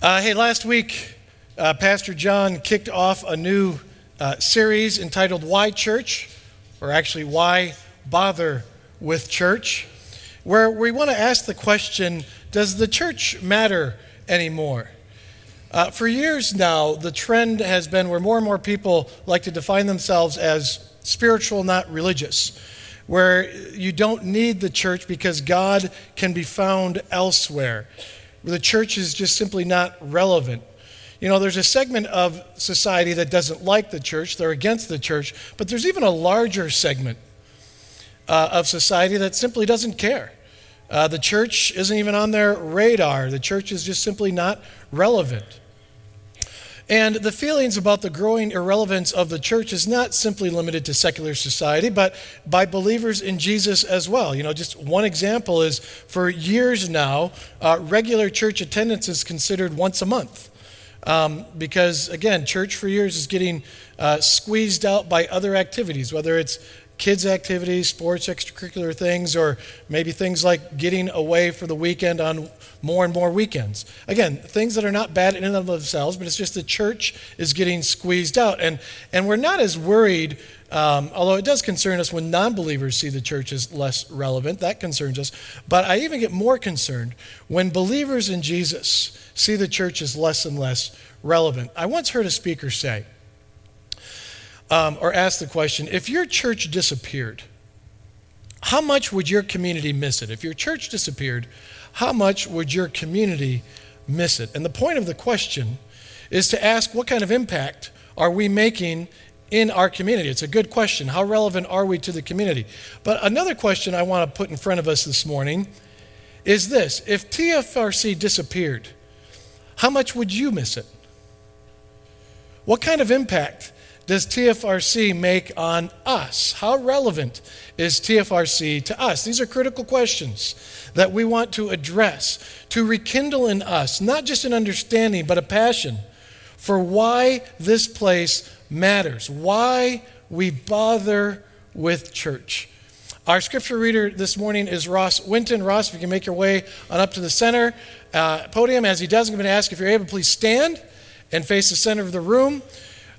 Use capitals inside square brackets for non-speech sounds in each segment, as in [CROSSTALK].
Uh, hey, last week, uh, Pastor John kicked off a new uh, series entitled Why Church, or actually, Why Bother with Church, where we want to ask the question Does the church matter anymore? Uh, for years now, the trend has been where more and more people like to define themselves as spiritual, not religious, where you don't need the church because God can be found elsewhere where the church is just simply not relevant. You know, there's a segment of society that doesn't like the church, they're against the church, but there's even a larger segment uh, of society that simply doesn't care. Uh, the church isn't even on their radar, the church is just simply not relevant. And the feelings about the growing irrelevance of the church is not simply limited to secular society, but by believers in Jesus as well. You know, just one example is for years now, uh, regular church attendance is considered once a month. Um, because, again, church for years is getting uh, squeezed out by other activities, whether it's kids' activities, sports, extracurricular things, or maybe things like getting away for the weekend on more and more weekends. Again, things that are not bad in and of themselves, but it's just the church is getting squeezed out. And, and we're not as worried, um, although it does concern us when non believers see the church as less relevant. That concerns us. But I even get more concerned when believers in Jesus see the church as less and less relevant. I once heard a speaker say, um, or ask the question if your church disappeared, how much would your community miss it? If your church disappeared, how much would your community miss it? And the point of the question is to ask what kind of impact are we making in our community? It's a good question. How relevant are we to the community? But another question I want to put in front of us this morning is this If TFRC disappeared, how much would you miss it? What kind of impact does TFRC make on us? How relevant is TFRC to us? These are critical questions that we want to address, to rekindle in us not just an understanding, but a passion for why this place matters, why we bother with church. Our scripture reader this morning is Ross Winton. Ross, if you can make your way on up to the center uh, podium. As he does, I'm going to ask if you're able, please stand and face the center of the room.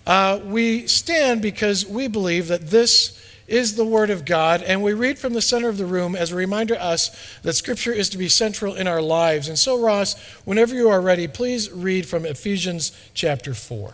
Uh, we stand because we believe that this is the Word of God, and we read from the center of the room as a reminder to us that Scripture is to be central in our lives. And so, Ross, whenever you are ready, please read from Ephesians chapter 4.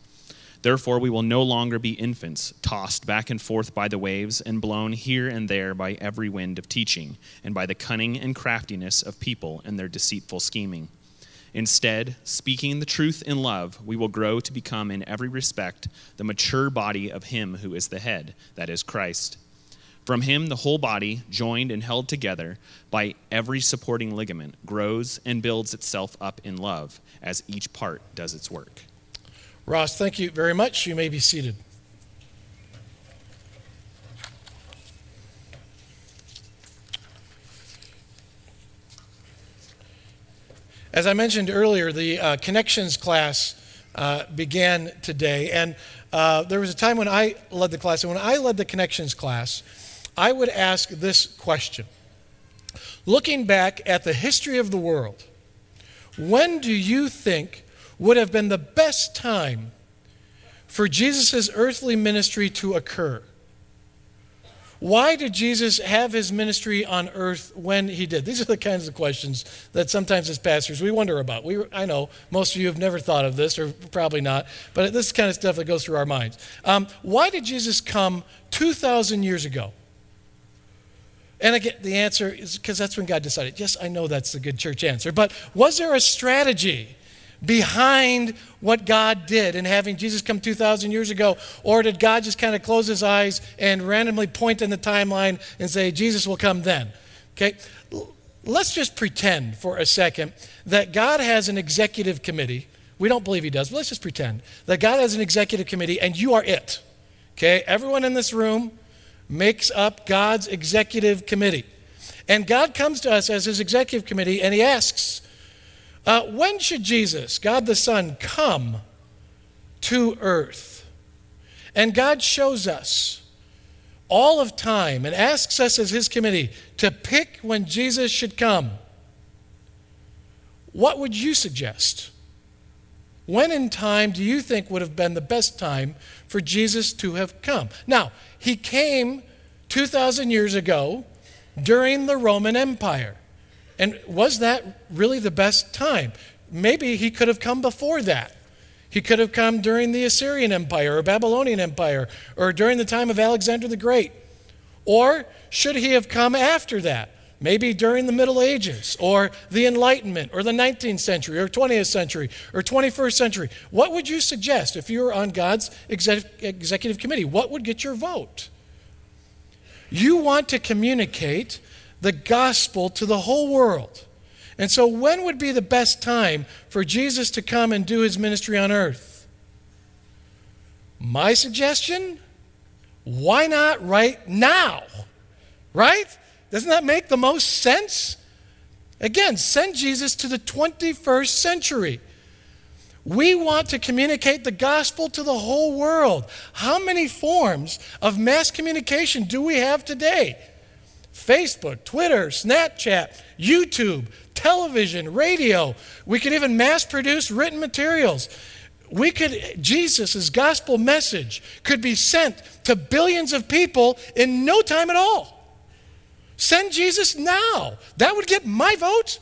Therefore, we will no longer be infants, tossed back and forth by the waves and blown here and there by every wind of teaching, and by the cunning and craftiness of people and their deceitful scheming. Instead, speaking the truth in love, we will grow to become in every respect the mature body of Him who is the head, that is Christ. From Him, the whole body, joined and held together by every supporting ligament, grows and builds itself up in love as each part does its work. Ross, thank you very much. You may be seated. As I mentioned earlier, the uh, connections class uh, began today, and uh, there was a time when I led the class, and when I led the connections class, I would ask this question Looking back at the history of the world, when do you think would have been the best time for Jesus' earthly ministry to occur. Why did Jesus have his ministry on earth when he did? These are the kinds of questions that sometimes as pastors we wonder about. We, I know most of you have never thought of this, or probably not, but this kind of stuff that goes through our minds. Um, why did Jesus come 2,000 years ago? And again, the answer is because that's when God decided. Yes, I know that's the good church answer, but was there a strategy? Behind what God did in having Jesus come 2,000 years ago? Or did God just kind of close his eyes and randomly point in the timeline and say, Jesus will come then? Okay? Let's just pretend for a second that God has an executive committee. We don't believe he does, but let's just pretend that God has an executive committee and you are it. Okay? Everyone in this room makes up God's executive committee. And God comes to us as his executive committee and he asks, uh, When should Jesus, God the Son, come to earth? And God shows us all of time and asks us as his committee to pick when Jesus should come. What would you suggest? When in time do you think would have been the best time for Jesus to have come? Now, he came 2,000 years ago during the Roman Empire. And was that really the best time? Maybe he could have come before that. He could have come during the Assyrian Empire or Babylonian Empire or during the time of Alexander the Great. Or should he have come after that? maybe during the Middle Ages or the Enlightenment or the 19th century or 20th century or 21st century. What would you suggest if you were on God's executive committee? What would get your vote? You want to communicate the gospel to the whole world. And so, when would be the best time for Jesus to come and do his ministry on earth? My suggestion why not right now? Right? Doesn't that make the most sense? Again, send Jesus to the 21st century. We want to communicate the gospel to the whole world. How many forms of mass communication do we have today? Facebook, Twitter, Snapchat, YouTube, television, radio. We could even mass produce written materials. We could, Jesus' gospel message could be sent to billions of people in no time at all. Send Jesus now. That would get my vote.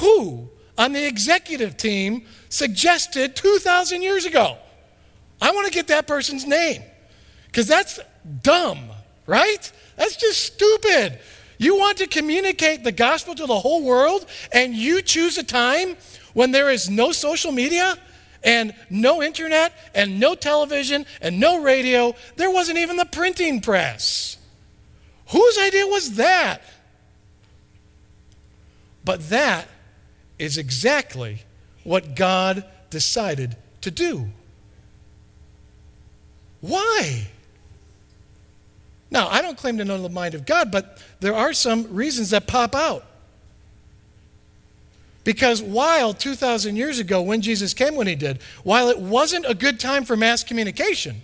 Who on the executive team suggested 2,000 years ago? I want to get that person's name because that's dumb, right? That's just stupid. You want to communicate the gospel to the whole world and you choose a time when there is no social media and no internet and no television and no radio. There wasn't even the printing press. Whose idea was that? But that is exactly what God decided to do. Why? Now, I don't claim to know the mind of God, but there are some reasons that pop out. Because while 2,000 years ago, when Jesus came when he did, while it wasn't a good time for mass communication,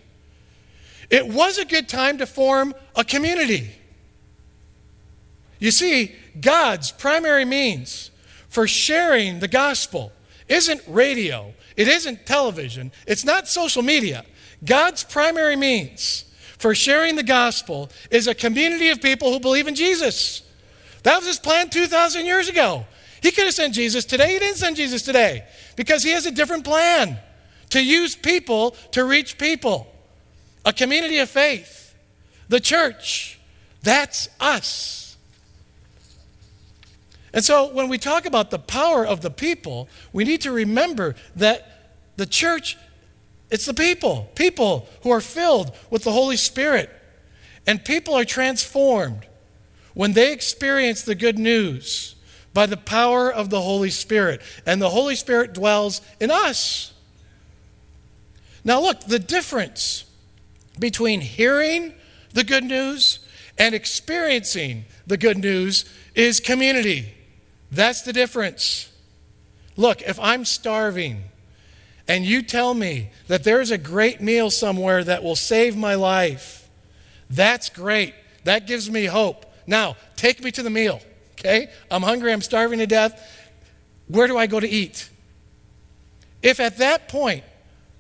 it was a good time to form a community. You see, God's primary means for sharing the gospel isn't radio, it isn't television, it's not social media. God's primary means for sharing the gospel is a community of people who believe in Jesus. That was his plan 2,000 years ago. He could have sent Jesus today. He didn't send Jesus today because he has a different plan to use people to reach people. A community of faith, the church, that's us. And so when we talk about the power of the people, we need to remember that the church, it's the people, people who are filled with the Holy Spirit. And people are transformed when they experience the good news by the power of the Holy Spirit. And the Holy Spirit dwells in us. Now, look, the difference between hearing the good news and experiencing the good news is community. That's the difference. Look, if I'm starving and you tell me that there's a great meal somewhere that will save my life, that's great. That gives me hope. Now, take me to the meal, okay? I'm hungry, I'm starving to death. Where do I go to eat? If at that point,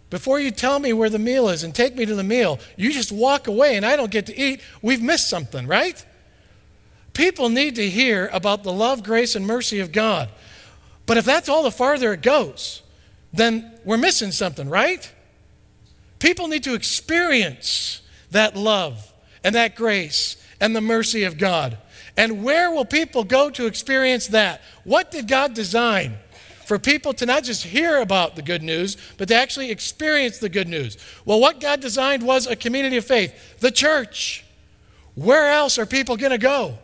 before you tell me where the meal is and take me to the meal, you just walk away and I don't get to eat, we've missed something, right? People need to hear about the love, grace, and mercy of God. But if that's all the farther it goes, then we're missing something, right? People need to experience that love and that grace and the mercy of God. And where will people go to experience that? What did God design? For people to not just hear about the good news, but to actually experience the good news. Well, what God designed was a community of faith, the church. Where else are people going to go?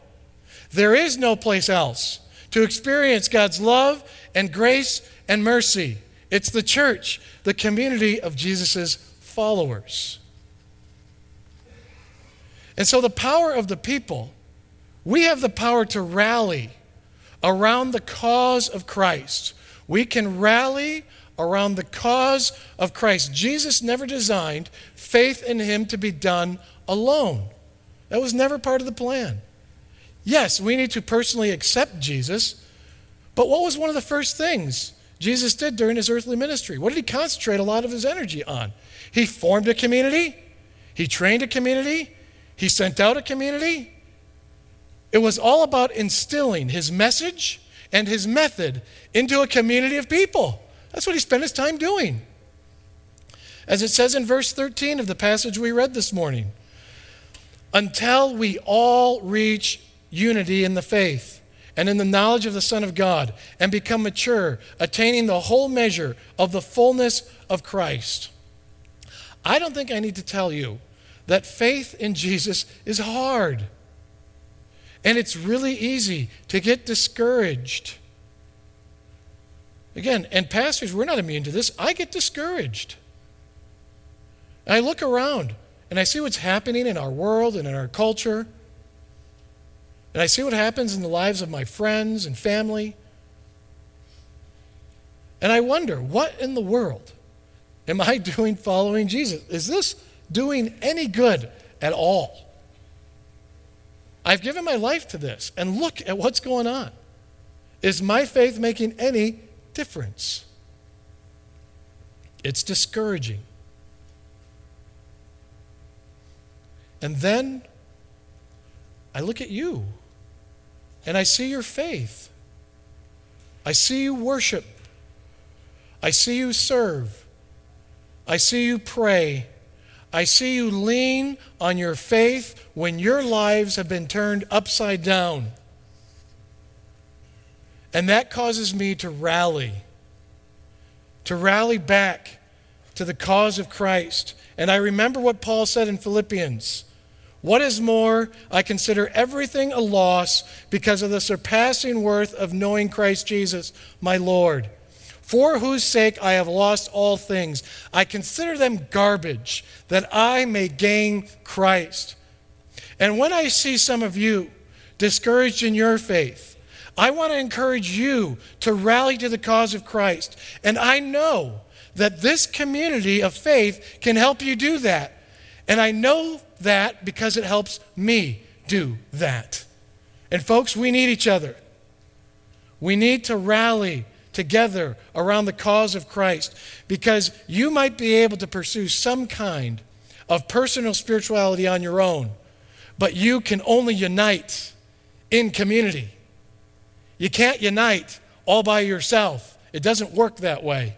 There is no place else to experience God's love and grace and mercy. It's the church, the community of Jesus' followers. And so the power of the people we have the power to rally around the cause of Christ. We can rally around the cause of Christ. Jesus never designed faith in him to be done alone. That was never part of the plan. Yes, we need to personally accept Jesus, but what was one of the first things Jesus did during his earthly ministry? What did he concentrate a lot of his energy on? He formed a community, he trained a community, he sent out a community. It was all about instilling his message and his method into a community of people. That's what he spent his time doing. As it says in verse 13 of the passage we read this morning, until we all reach unity in the faith and in the knowledge of the Son of God and become mature, attaining the whole measure of the fullness of Christ. I don't think I need to tell you that faith in Jesus is hard. And it's really easy to get discouraged. Again, and pastors, we're not immune to this. I get discouraged. I look around and I see what's happening in our world and in our culture. And I see what happens in the lives of my friends and family. And I wonder, what in the world am I [LAUGHS] doing following Jesus? Is this doing any good at all? I've given my life to this, and look at what's going on. Is my faith making any difference? It's discouraging. And then I look at you and I see your faith. I see you worship. I see you serve. I see you pray. I see you lean on your faith when your lives have been turned upside down. And that causes me to rally, to rally back to the cause of Christ. And I remember what Paul said in Philippians. What is more, I consider everything a loss because of the surpassing worth of knowing Christ Jesus, my Lord for whose sake I have lost all things. I consider them garbage, that I may gain Christ. And when I see some of you discouraged in your faith, I want to encourage you to rally to the cause of Christ. And I know that this community of faith can help you do that. And I know that because it helps me do that. And folks, we need each other. We need to rally together around the cause of Christ because you might be able to pursue some kind of personal spirituality on your own, but you can only unite in community. You can't unite all by yourself, it doesn't work that way.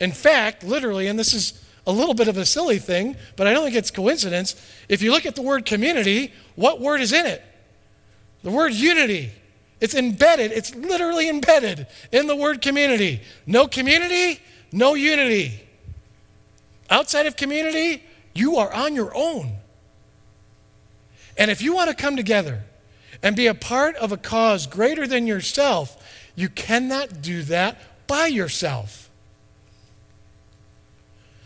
In fact, literally, and this is a little bit of a silly thing, but I don't think it's coincidence. If you look at the word community, what word is in it? The word unity. It's embedded, it's literally embedded in the word community. No community, no unity. Outside of community, you are on your own. And if you want to come together and be a part of a cause greater than yourself, you cannot do that by yourself.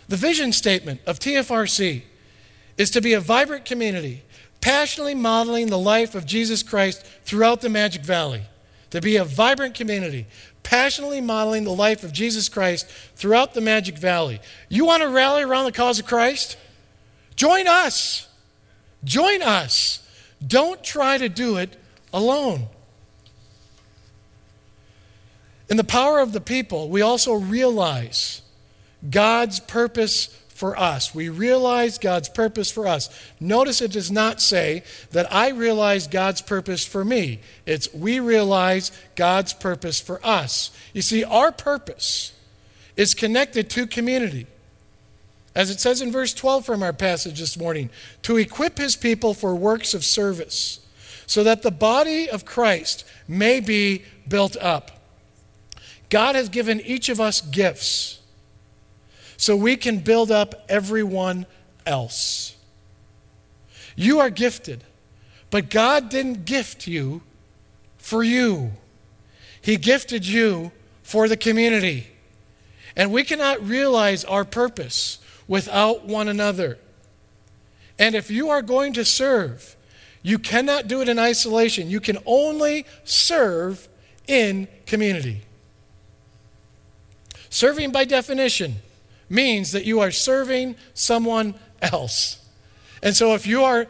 The vision statement of TFRC is to be a vibrant community passionately modeling the life of Jesus Christ throughout the Magic Valley, to be a vibrant community, passionately modeling the life of Jesus Christ throughout the Magic Valley. You want to rally around the cause of Christ? Join us. Join us. Don't try to do it alone. In the power of the people, we also realize God's purpose for us. We realize God's purpose for us. Notice it does not say that I realize God's purpose for me. It's we realize God's purpose for us. You see, our purpose is connected to community. As it says in verse 12 from our passage this morning, to equip his people for works of service, so that the body of Christ may be built up. God has given each of us gifts so we can build up everyone else. You are gifted, but God didn't gift you for you, He gifted you for the community. And we cannot realize our purpose without one another. And if you are going to serve, You cannot do it in isolation. You can only serve in community. Serving, by definition, means that you are serving someone else. And so if you are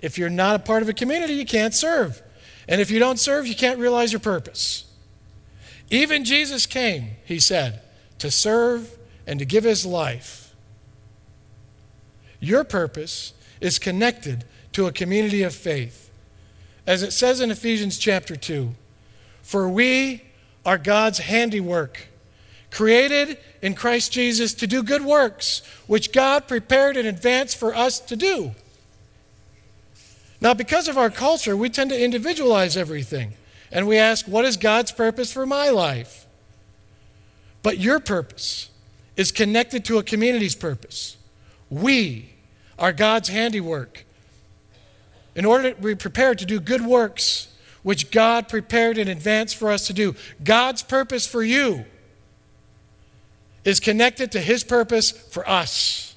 if you're not a part of a community, you can't serve. And if you don't serve, you can't realize your purpose. Even Jesus came, he said, to serve and to give his life. Your purpose is connected to a community of faith. As it says in Ephesians chapter 2, for we are God's handiwork, created in Christ Jesus to do good works, which God prepared in advance for us to do. Now, because of our culture, we tend to individualize everything. And we ask, what is God's purpose for my life? But your purpose is connected to a community's purpose. We are God's handiwork. In order to be prepared to do good works, which God prepared in advance for us to do, God's purpose for you is connected to His purpose for us.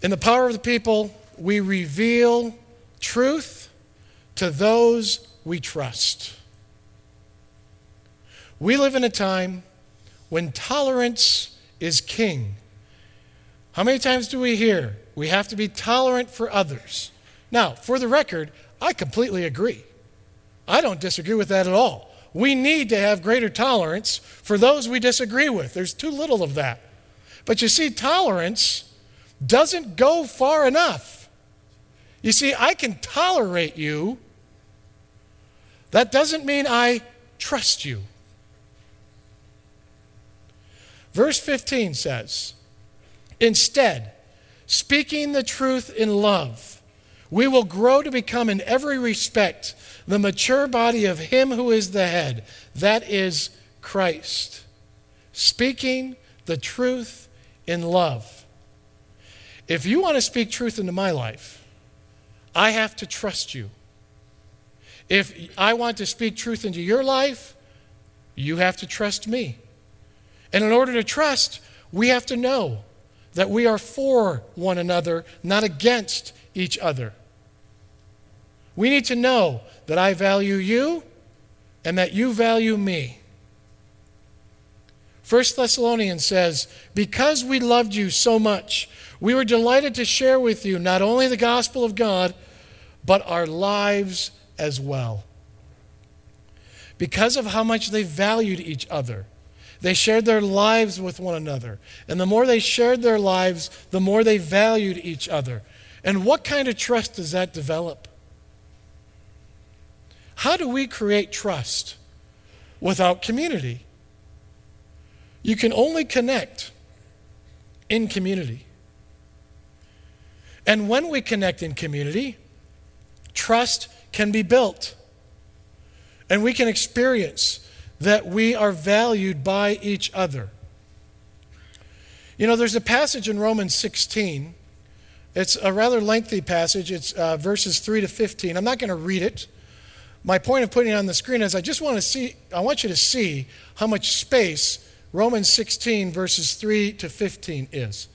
In the power of the people, we reveal truth to those we trust. We live in a time when tolerance is king. How many times do we hear we have to be tolerant for others? Now, for the record, I completely agree. I don't disagree with that at all. We need to have greater tolerance for those we disagree with. There's too little of that. But you see, tolerance doesn't go far enough. You see, I can tolerate you. That doesn't mean I trust you. Verse 15 says, Instead, speaking the truth in love, we will grow to become in every respect the mature body of Him who is the head, that is Christ. Speaking the truth in love. If you want to speak truth into my life, I have to trust you. If I want to speak truth into your life, you have to trust me. And in order to trust, we have to know that we are for one another, not against each other. We need to know that I value you and that you value me. 1 Thessalonians says, Because we loved you so much, we were delighted to share with you not only the gospel of God, but our lives as well. Because of how much they valued each other, they shared their lives with one another. And the more they shared their lives, the more they valued each other. And what kind of trust does that develop? How do we create trust without community? You can only connect in community. And when we connect in community, trust can be built. And we can experience that we are valued by each other. You know, there's a passage in Romans 16. It's a rather lengthy passage. It's uh, verses 3 to 15. I'm not going to read it. My point of putting it on the screen is I just want to see, I want you to see how much space Romans 16, verses 3 to 15 is.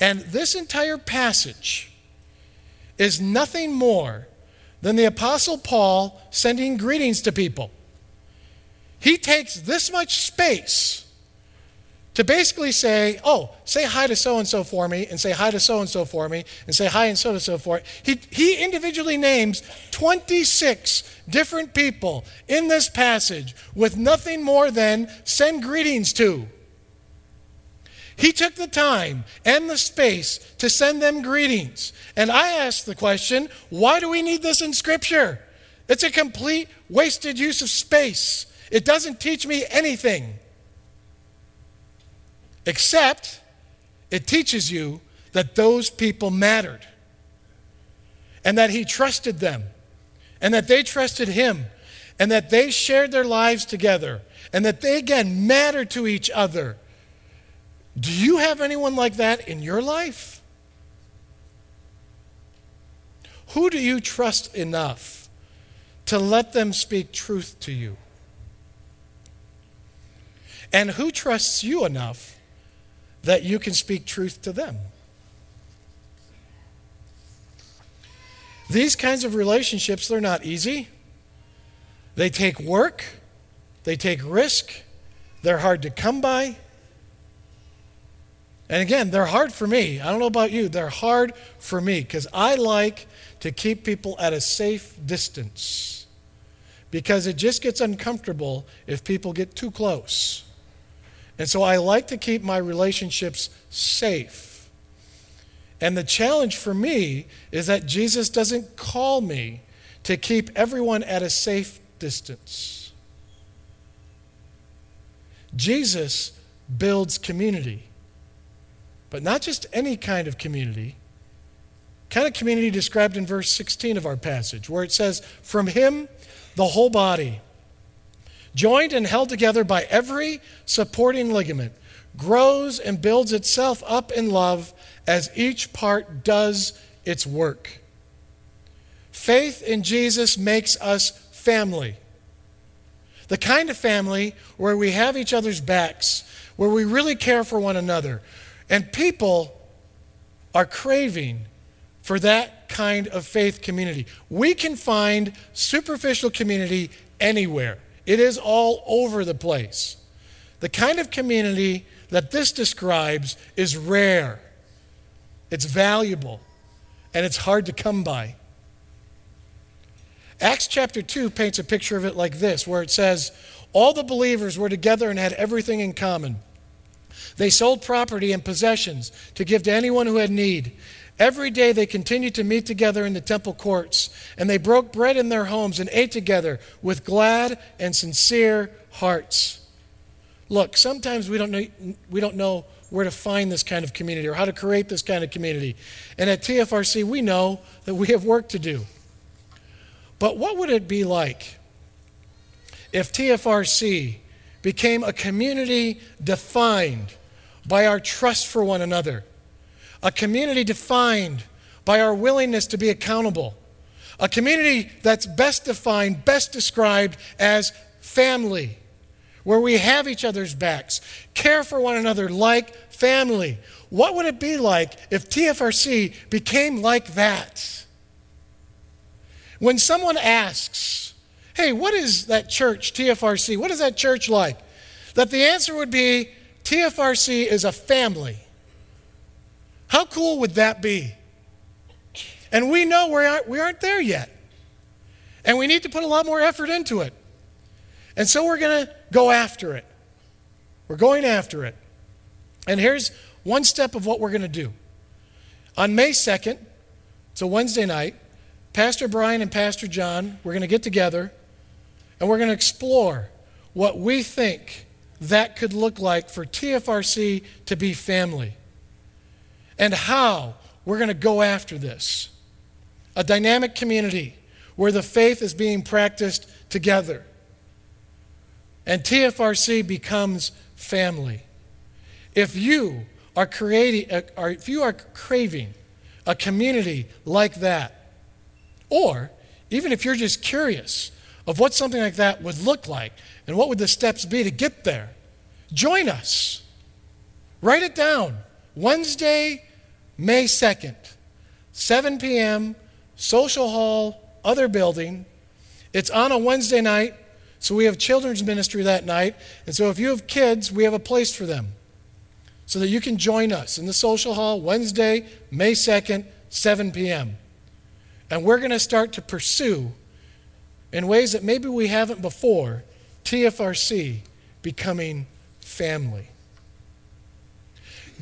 And this entire passage is nothing more than the Apostle Paul sending greetings to people. He takes this much space to basically say, oh, say hi to so and so for me, and say hi to so and so for me, and say hi and so and so for me. He, he individually names 26 different people in this passage with nothing more than send greetings to. He took the time and the space to send them greetings. And I ask the question why do we need this in Scripture? It's a complete wasted use of space. It doesn't teach me anything. Except it teaches you that those people mattered and that he trusted them and that they trusted him and that they shared their lives together and that they again mattered to each other do you have anyone like that in your life? Who do you trust enough to let them speak truth to you? And who trusts you enough that you can speak truth to them? These kinds of relationships, they're not easy. They take work, they take risk, they're hard to come by. And again, they're hard for me. I don't know about you, they're hard for me because I like to keep people at a safe distance because it just gets uncomfortable if people get too close. And so I like to keep my relationships safe. And the challenge for me is that Jesus doesn't call me to keep everyone at a safe distance. Jesus builds community. But not just any kind of community, kind of community described in verse 16 of our passage, where it says, From him, the whole body, joined and held together by every supporting ligament, grows and builds itself up in love as each part does its work. Faith in Jesus makes us family. The kind of family where we have each other's backs, where we really care for one another, and people are craving for that kind of faith community. We can find superficial community anywhere, it is all over the place. The kind of community that this describes is rare, it's valuable, and it's hard to come by. Acts chapter 2 paints a picture of it like this, where it says, All the believers were together and had everything in common. They sold property and possessions to give to anyone who had need. Every day they continued to meet together in the temple courts, and they broke bread in their homes and ate together with glad and sincere hearts. Look, sometimes we don't know, we don't know where to find this kind of community or how to create this kind of community. And at TFRC, we know that we have work to do. But what would it be like if TFRC became a community defined by our trust for one another, a community defined by our willingness to be accountable, a community that's best defined, best described as family, where we have each other's backs, care for one another like family. What would it be like if TFRC became like that? When someone asks, hey, what is that church, TFRC? What is that church like? That the answer would be TFRC is a family. How cool would that be? And we know we aren't, we aren't there yet. And we need to put a lot more effort into it. And so we're going to go after it. We're going after it. And here's one step of what we're going to do. On May 2nd, it's a Wednesday night, Pastor Brian and Pastor John, we're going to get together and we're going to explore what we think that could look like for TFRC to be family and how we're going to go after this. A dynamic community where the faith is being practiced together and TFRC becomes family. If you are creating, uh, or if you are craving a community like that, or even if you're just curious of what something like that would look like and what would the steps be to get there, join us. Write it down. Wednesday, May 2nd, 7 p.m., Social Hall, other building. It's on a Wednesday night, so we have children's ministry that night. And so if you have kids, we have a place for them so that you can join us in the Social Hall Wednesday, May 2nd, 7 p.m. And we're going to start to pursue, in ways that maybe we haven't before, TFRC becoming family.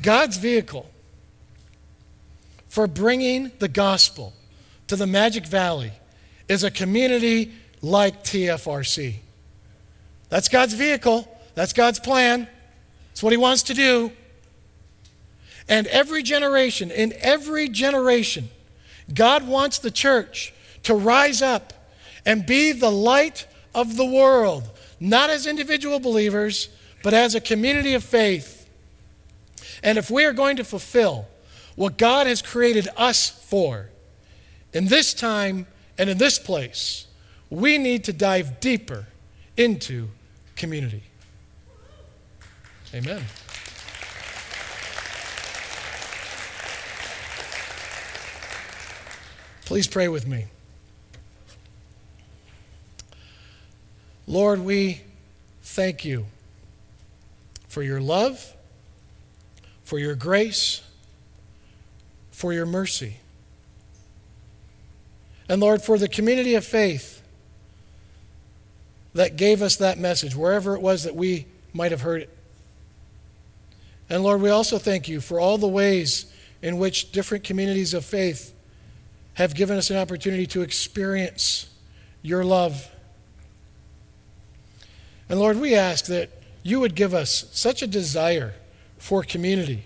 God's vehicle for bringing the gospel to the Magic Valley is a community like TFRC. That's God's vehicle, that's God's plan, that's what He wants to do. And every generation, in every generation, God wants the church to rise up and be the light of the world, not as individual believers, but as a community of faith. And if we are going to fulfill what God has created us for in this time and in this place, we need to dive deeper into community. Amen. Please pray with me. Lord, we thank you for your love, for your grace, for your mercy. And Lord, for the community of faith that gave us that message, wherever it was that we might have heard it. And Lord, we also thank you for all the ways in which different communities of faith have given us an opportunity to experience your love. And Lord, we ask that you would give us such a desire for community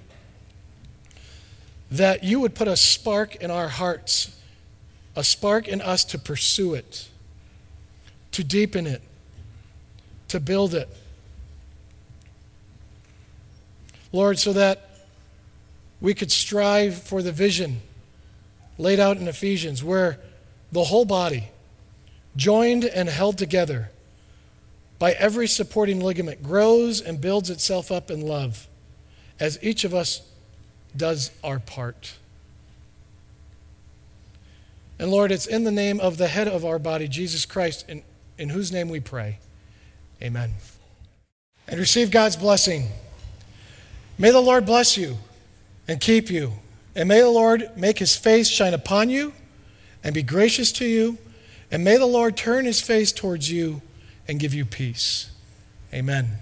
that you would put a spark in our hearts, a spark in us to pursue it, to deepen it, to build it. Lord, so that we could strive for the vision laid out in Ephesians, where the whole body, joined and held together by every supporting ligament, grows and builds itself up in love as each of us does our part. And Lord, it's in the name of the head of our body, Jesus Christ, in, in whose name we pray. Amen. And receive God's blessing. May the Lord bless you and keep you. And may the Lord make his face shine upon you and be gracious to you. And may the Lord turn his face towards you and give you peace. Amen.